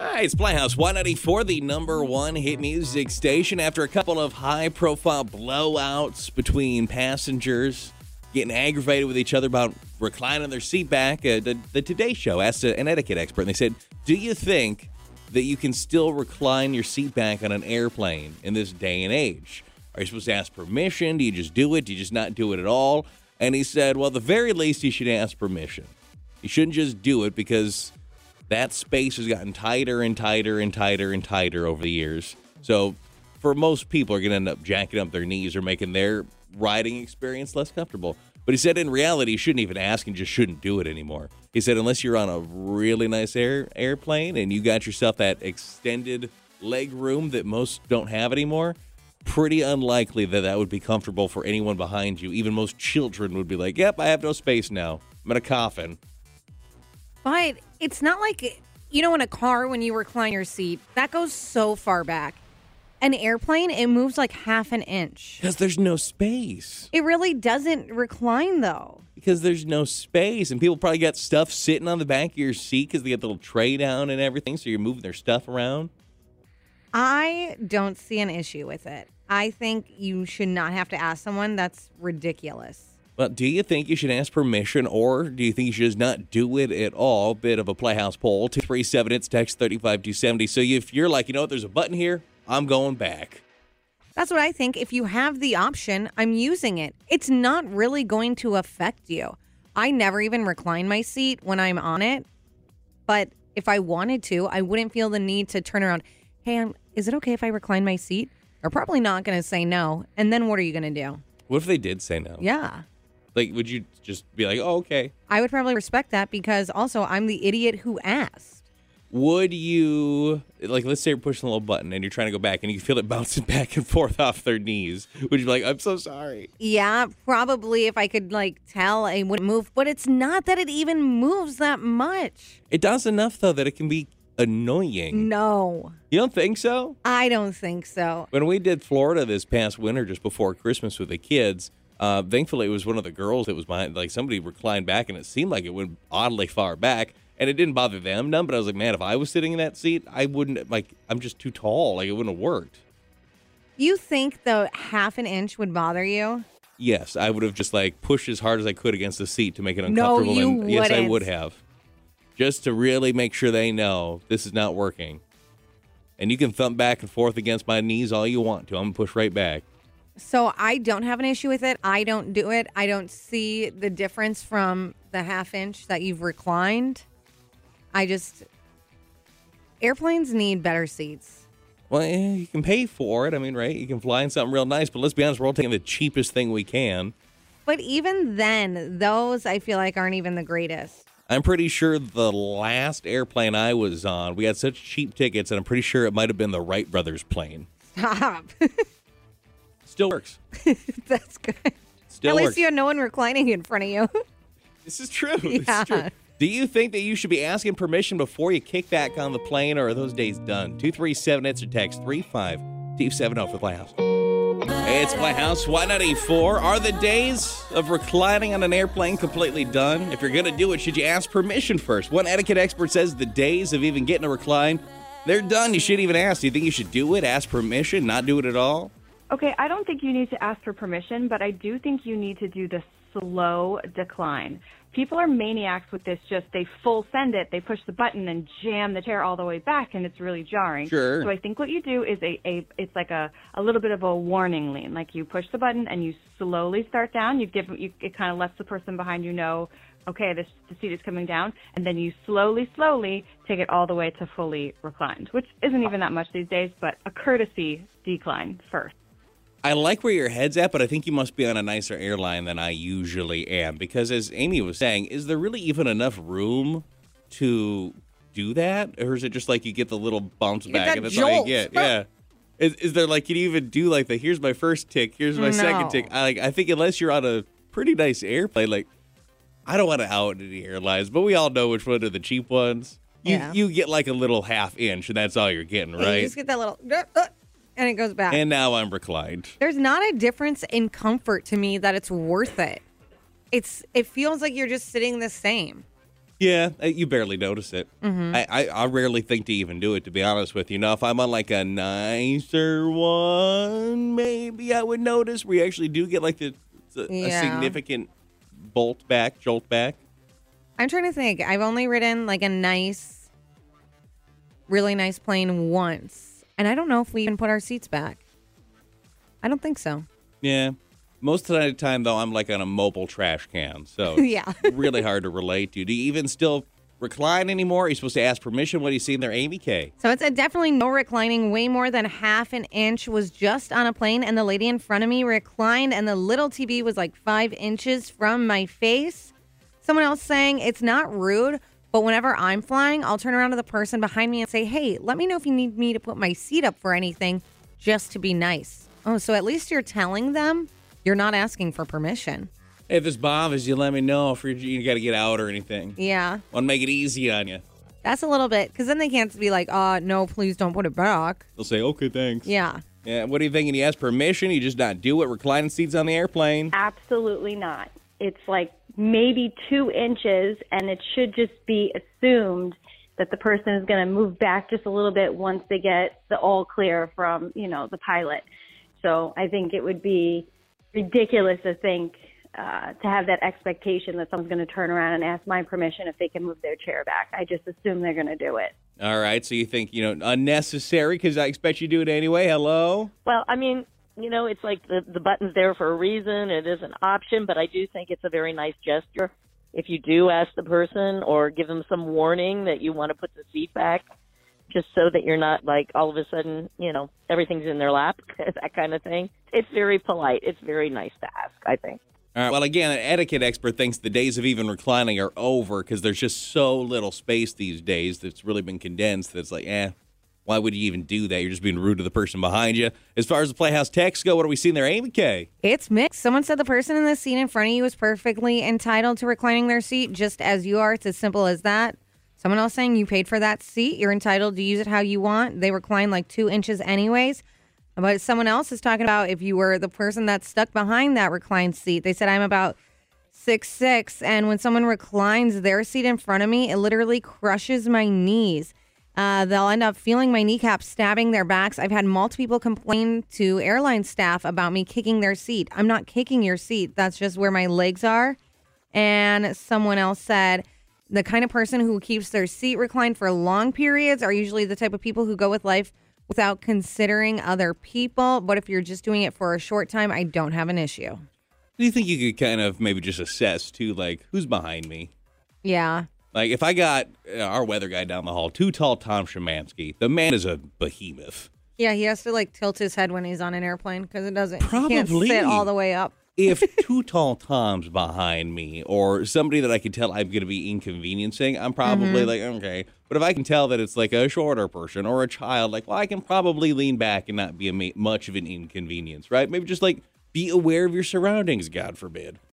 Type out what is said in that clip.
Hi, it's Playhouse 194, the number one hit music station. After a couple of high profile blowouts between passengers getting aggravated with each other about reclining their seat back, uh, the, the Today Show asked an etiquette expert, and they said, Do you think that you can still recline your seat back on an airplane in this day and age? Are you supposed to ask permission? Do you just do it? Do you just not do it at all? And he said, Well, the very least, you should ask permission. You shouldn't just do it because that space has gotten tighter and tighter and tighter and tighter over the years. So, for most people, are going to end up jacking up their knees or making their riding experience less comfortable. But he said in reality, you shouldn't even ask and just shouldn't do it anymore. He said unless you're on a really nice air airplane and you got yourself that extended leg room that most don't have anymore, pretty unlikely that that would be comfortable for anyone behind you. Even most children would be like, "Yep, I have no space now. I'm in a coffin." But it's not like, you know, in a car when you recline your seat, that goes so far back. An airplane, it moves like half an inch. Because there's no space. It really doesn't recline though. Because there's no space. And people probably got stuff sitting on the back of your seat because they got the little tray down and everything. So you're moving their stuff around. I don't see an issue with it. I think you should not have to ask someone. That's ridiculous. Well, do you think you should ask permission or do you think you should just not do it at all? Bit of a playhouse poll. 237 it's text 35270. So if you're like, you know what, there's a button here, I'm going back. That's what I think. If you have the option, I'm using it. It's not really going to affect you. I never even recline my seat when I'm on it. But if I wanted to, I wouldn't feel the need to turn around. Hey, I'm, is it okay if I recline my seat? They're probably not going to say no. And then what are you going to do? What if they did say no? Yeah. Like, would you just be like, oh, okay? I would probably respect that because also I'm the idiot who asked. Would you, like, let's say you're pushing a little button and you're trying to go back and you feel it bouncing back and forth off their knees. Would you be like, I'm so sorry? Yeah, probably if I could like tell I wouldn't move, but it's not that it even moves that much. It does enough, though, that it can be annoying. No, You don't think so? I don't think so. When we did Florida this past winter, just before Christmas with the kids, uh, thankfully it was one of the girls that was behind. Like somebody reclined back, and it seemed like it went oddly far back, and it didn't bother them none. But I was like, man, if I was sitting in that seat, I wouldn't. Like, I'm just too tall. Like, it wouldn't have worked. You think the half an inch would bother you? Yes, I would have just like pushed as hard as I could against the seat to make it uncomfortable. No, you and yes, I would have, just to really make sure they know this is not working. And you can thump back and forth against my knees all you want to. I'm gonna push right back. So I don't have an issue with it. I don't do it. I don't see the difference from the half inch that you've reclined. I just airplanes need better seats. Well, yeah, you can pay for it. I mean, right? You can fly in something real nice, but let's be honest, we're all taking the cheapest thing we can. But even then, those I feel like aren't even the greatest. I'm pretty sure the last airplane I was on, we had such cheap tickets, and I'm pretty sure it might have been the Wright brothers plane. Stop. Still works. That's good. Still At works. least you had no one reclining in front of you. This is true. This Yeah. is true. Do you think that you should be asking permission before you kick back on the plane, or are those days done? 237 answer text 35270 for Playhouse. Hey, it's Playhouse 194. Are the days of reclining on an airplane completely done? If you're going to do it, should you ask permission first? One etiquette expert says the days of even getting a recline, they're done. You shouldn't even ask. Do you think you should do it, ask permission, not do it at all? Okay, I don't think you need to ask for permission, but I do think you need to do the slow decline. People are maniacs with this. Just they full send it, they push the button and jam the chair all the way back, and it's really jarring. Sure. So I think what you do is a, a it's like a a little bit of a warning lean. Like you push the button and you slowly start down. You give you it kind of lets the person behind you know. Okay, this the seat is coming down, and then you slowly, slowly take it all the way to fully reclined, which isn't even that much these days, but a courtesy decline first. I like where your head's at, but I think you must be on a nicer airline than I usually am. Because as Amy was saying, is there really even enough room to do that? Or is it just like you get the little bounce get back and that's all you get? Yeah. Is, is there like, can you even do like the here's my first tick, here's my second tick? I, like, I think unless you're on a pretty nice airplane, like, I don't want to out any airlines, but we all know which one are the cheap ones. You, Yeah. you get like a little half inch, and that's all you're getting, And You right? just get that little, uh, uh, and it goes back. And now I'm reclined. There's not a difference in comfort to me that it's worth it. It's it feels like you're just sitting the same. Yeah, uh, you barely notice it. I, I, I rarely think to even do it, to be honest with you. Now, if I'm on like a nicer one, maybe I would notice. We actually do get like the, the a significant bolt back, jolt back. I'm trying to think. I've only ridden like a nice, really nice plane once. And I don't know if we even put our seats back. I don't think so. Yeah. Most of the time, though, I'm like on a mobile trash can, so Yeah. really hard to relate to. Do you even still recline anymore? Are you supposed to ask permission? What do you see in there, Amy K? So it's a definitely no reclining. Way more than half an inch was just on a plane, and the lady in front of me reclined, and the little TV was like five inches from my face. Someone else saying it's not rude, but whenever I'm flying, I'll turn around to the person behind me and say, "Hey, let me know if you need me to put my seat up for anything, just to be nice." Oh, so at least you're telling them you're not asking for permission. Hey, if this bothers you, let me know if you're, you got to get out or anything. Yeah, Want to make it easy on you. that's a little bit because then they can't be like, "Uh, no, please don't put it back." They'll say, okay, thanks. Yeah. Yeah, what do you think? And you ask permission, you just not do it. Reclining seats on the airplane. Absolutely not. It's like maybe two inches, and it should just be assumed that the person is going to move back just a little bit once they get the all clear from, you know, the pilot. So I think it would be ridiculous to think uh, to have that expectation that someone's going to turn around and ask my permission if they can move their chair back. I just assume they're going to do it. All right, so you think, you know, unnecessary because I expect you to do it anyway. Hello? Well, I mean, you know, it's like the the button's there for a reason. It is an option, but I do think it's a very nice gesture. If you do ask the person or give them some warning that you want to put the seat back, just so that you're not like all of a sudden, you know, everything's in their lap, that kind of thing. It's very polite. It's very nice to ask, I think. All right, well, again, an etiquette expert thinks the days of even reclining are over because there's just so little space these days that's really been condensed that it's like, eh, why would you even do that? You're just being rude to the person behind you. As far as the Playhouse texts go, what are we seeing there, Amy K? It's mixed. Someone said the person in the seat in front of you is perfectly entitled to reclining their seat just as you are. It's as simple as that. Someone else saying you paid for that seat. You're entitled to use it how you want. They recline like two inches anyways. But someone else is talking about if you were the person that's stuck behind that reclined seat. They said I'm about six six, and when someone reclines their seat in front of me, it literally crushes my knees. Uh, they'll end up feeling my kneecaps stabbing their backs. I've had multiple people complain to airline staff about me kicking their seat. I'm not kicking your seat. That's just where my legs are. And someone else said the kind of person who keeps their seat reclined for long periods are usually the type of people who go with life without considering other people. But if you're just doing it for a short time, I don't have an issue. Do you think you could kind of maybe just assess, too, like, who's behind me? Yeah. Like, if I got uh, our weather guy down the hall, too tall Tom Shemansky, the man is a behemoth. Yeah, he has to like tilt his head when he's on an airplane because it doesn't. He can't Probably. sit all the way up. if too tall Toms behind me or somebody that I can tell I'm going to be inconveniencing, I'm probably like, okay. But if I can tell that it's like a shorter person or a child, like, well, I can probably lean back and not be a ma- much of an inconvenience, right? Maybe just like be aware of your surroundings, God forbid.